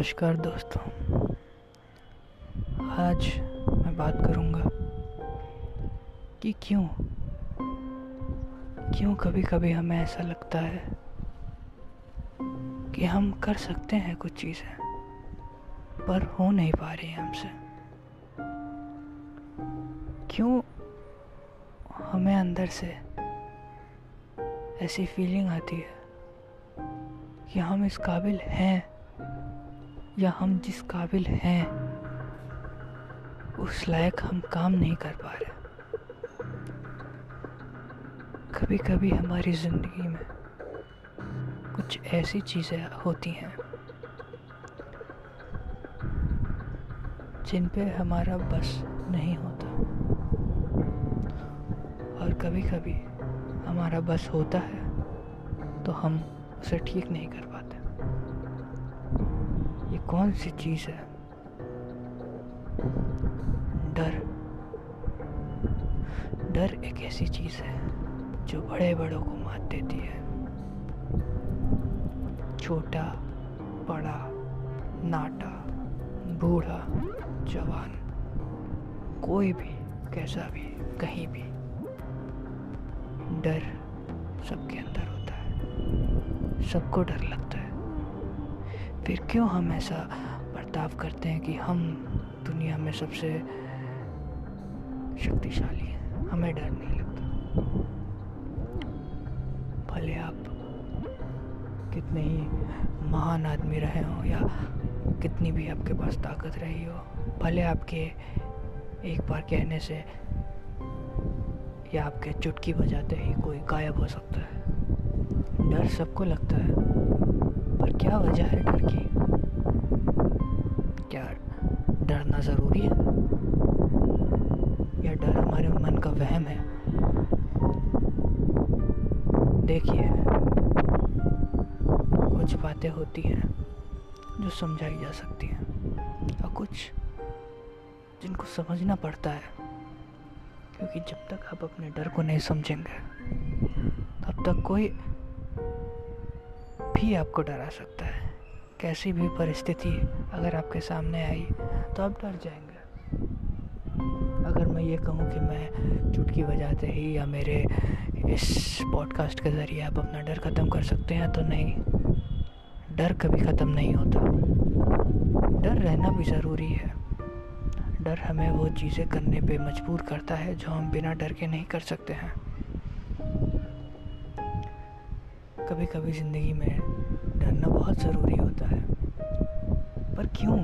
नमस्कार दोस्तों। आज मैं बात करूँगा कि क्यों? क्यों कभी कभी हमें ऐसा लगता है कि हम कर सकते हैं कुछ चीज़ें, पर हो नहीं पा रही है हमसे? क्यों हमें अंदर से ऐसी फीलिंग आती है कि हम इस काबिल हैं? या हम जिस काबिल हैं, उस लायक हम काम नहीं कर पा रहे। कभी कभी हमारी ज़िंदगी में कुछ ऐसी चीज़ें होती हैं, जिन पे हमारा बस नहीं होता। और कभी कभी हमारा बस होता है तो हम उसे ठीक नहीं कर पाते। कौन सी चीज़ है? डर। डर एक ऐसी चीज़ है जो बड़े बड़ों को मात देती है। छोटा, बड़ा, नाटा, बूढ़ा, जवान, कोई भी, कैसा भी, कहीं भी। डर सबके अंदर होता है। सबको डर लगता है। फिर क्यों हम ऐसा बर्ताव करते हैं कि हम दुनिया में सबसे शक्तिशाली हैं? हमें डर नहीं लगता। भले आप कितने ही महान आदमी रहे हों या कितनी भी आपके पास ताकत रही हो, भले आपके एक बार कहने से या आपके चुटकी बजाते ही कोई गायब हो सकता है। डर सबको लगता है। पर क्या वजह है डर की क्या डरना ज़रूरी है? या डर हमारे मन का वहम है? देखिए, कुछ बातें होती हैं जो समझाई जा सकती हैं, और कुछ जिनको समझना पड़ता है। क्योंकि जब तक आप अपने डर को नहीं समझेंगे, तब तक कोई भी आपको डरा सकता है। कैसी भी परिस्थिति अगर आपके सामने आई तो आप डर जाएँगे। अगर मैं ये कहूँ कि मैं चुटकी बजाते ही या मेरे इस पॉडकास्ट के ज़रिए आप अपना डर ख़त्म कर सकते हैं तो नहीं। डर कभी ख़त्म नहीं होता। डर रहना भी ज़रूरी है। डर हमें वो चीज़ें करने पे मजबूर करता है जो हम बिना डर के नहीं कर सकते हैं। कभी कभी ज़िंदगी में डरना बहुत ज़रूरी होता है। पर क्यों?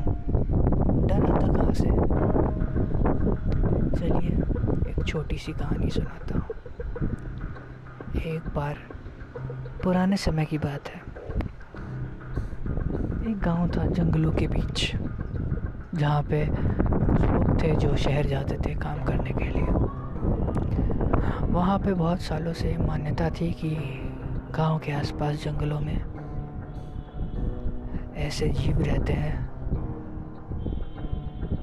डर आता कहाँ से? चलिए, एक छोटी सी कहानी सुनाता हूँ। एक बार, पुराने समय की बात है। एक गाँव था जंगलों के बीच, जहाँ पे कुछ लोग थे जो शहर जाते थे काम करने के लिए। वहाँ पे बहुत सालों से मान्यता थी कि गाँव के आसपास जंगलों में ऐसे जीव रहते हैं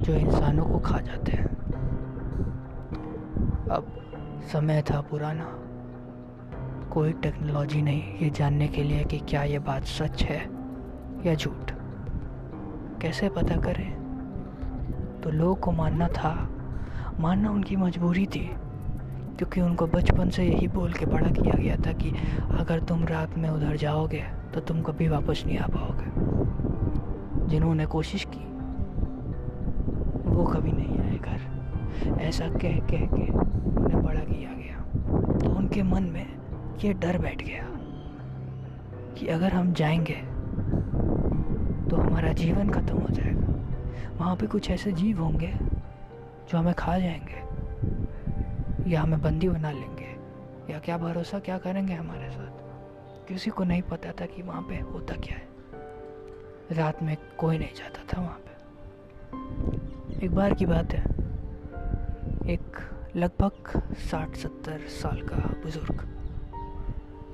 जो इंसानों को खा जाते हैं। अब समय था पुराना। कोई टेक्नोलॉजी नहीं, ये जानने के लिए कि क्या ये बात सच है या झूठ। कैसे पता करें? तो लोग को मानना था। मानना उनकी मजबूरी थी, क्योंकि उनको बचपन से यही बोल के बड़ा किया गया था कि अगर तुम रात में उधर जाओगे तो तुम कभी वापस नहीं आ पाओगे। जिन्होंने कोशिश की, वो कभी नहीं आए घर। ऐसा कह कह के उन्हें बड़ा किया गया। तो उनके मन में ये डर बैठ गया कि अगर हम जाएँगे तो हमारा जीवन खत्म हो जाएगा। वहाँ पे कुछ ऐसे जीव होंगे जो हमें खा जाएँगे, या हमें बंदी बना लेंगे, या क्या भरोसा क्या करेंगे हमारे साथ? किसी को नहीं पता था कि वहाँ पे होता क्या है। रात में कोई नहीं जाता था वहाँ पे। एक बार की बात है। एक लगभग साठ सत्तर साल का बुज़ुर्ग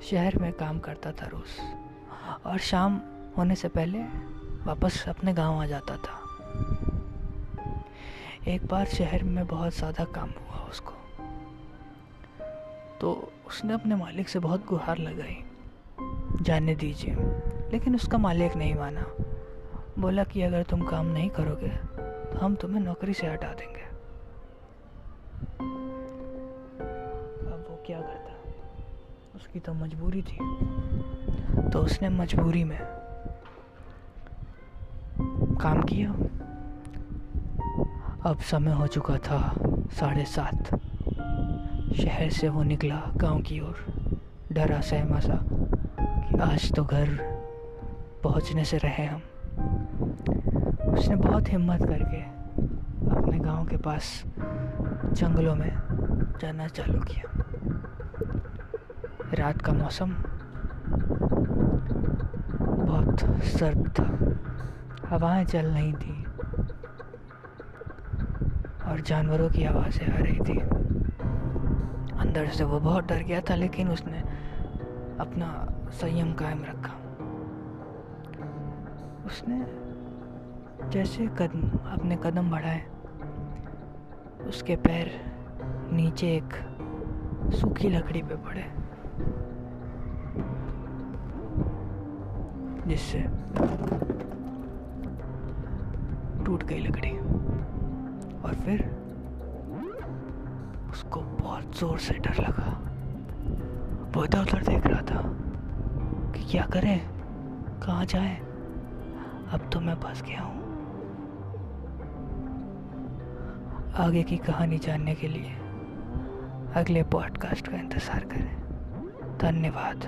शहर में काम करता था रोज़ और शाम होने से पहले वापस अपने गाँव आ जाता था। एक बार शहर में बहुत ज़्यादा काम हुआ उसको। तो उसने अपने मालिक से बहुत गुहार लगाई। जाने दीजिए। लेकिन उसका मालिक नहीं माना। बोला कि अगर तुम काम नहीं करोगे तो हम तुम्हें नौकरी से हटा देंगे। अब वो क्या करता? उसकी तो मजबूरी थी। तो उसने मजबूरी में काम किया। अब समय हो चुका था साढ़े सात। शहर से वो निकला गाँव की ओर। डरा सहमा सा कि आज तो घर पहुँचने से रहे हम। उसने बहुत हिम्मत करके अपने गाँव के पास जंगलों में जाना चालू किया। रात का मौसम बहुत सर्द था। हवाएँ चल रही थी और जानवरों की आवाज़ें आ रही थी। अंदर से वो बहुत डर गया था, लेकिन उसने अपना संयम कायम रखा। उसने जैसे कदम, अपने कदम बढ़ाए। उसके पैर नीचे एक सूखी लकड़ी पे पड़े, जिससे टूट गई लकड़ी। और फिर उसको बहुत ज़ोर से डर लगा। वो इधर उधर देख रहा था कि क्या करें, कहाँ जाए? अब तो मैं फंस गया हूँ। आगे की कहानी जानने के लिए अगले पॉडकास्ट का इंतज़ार करें। धन्यवाद।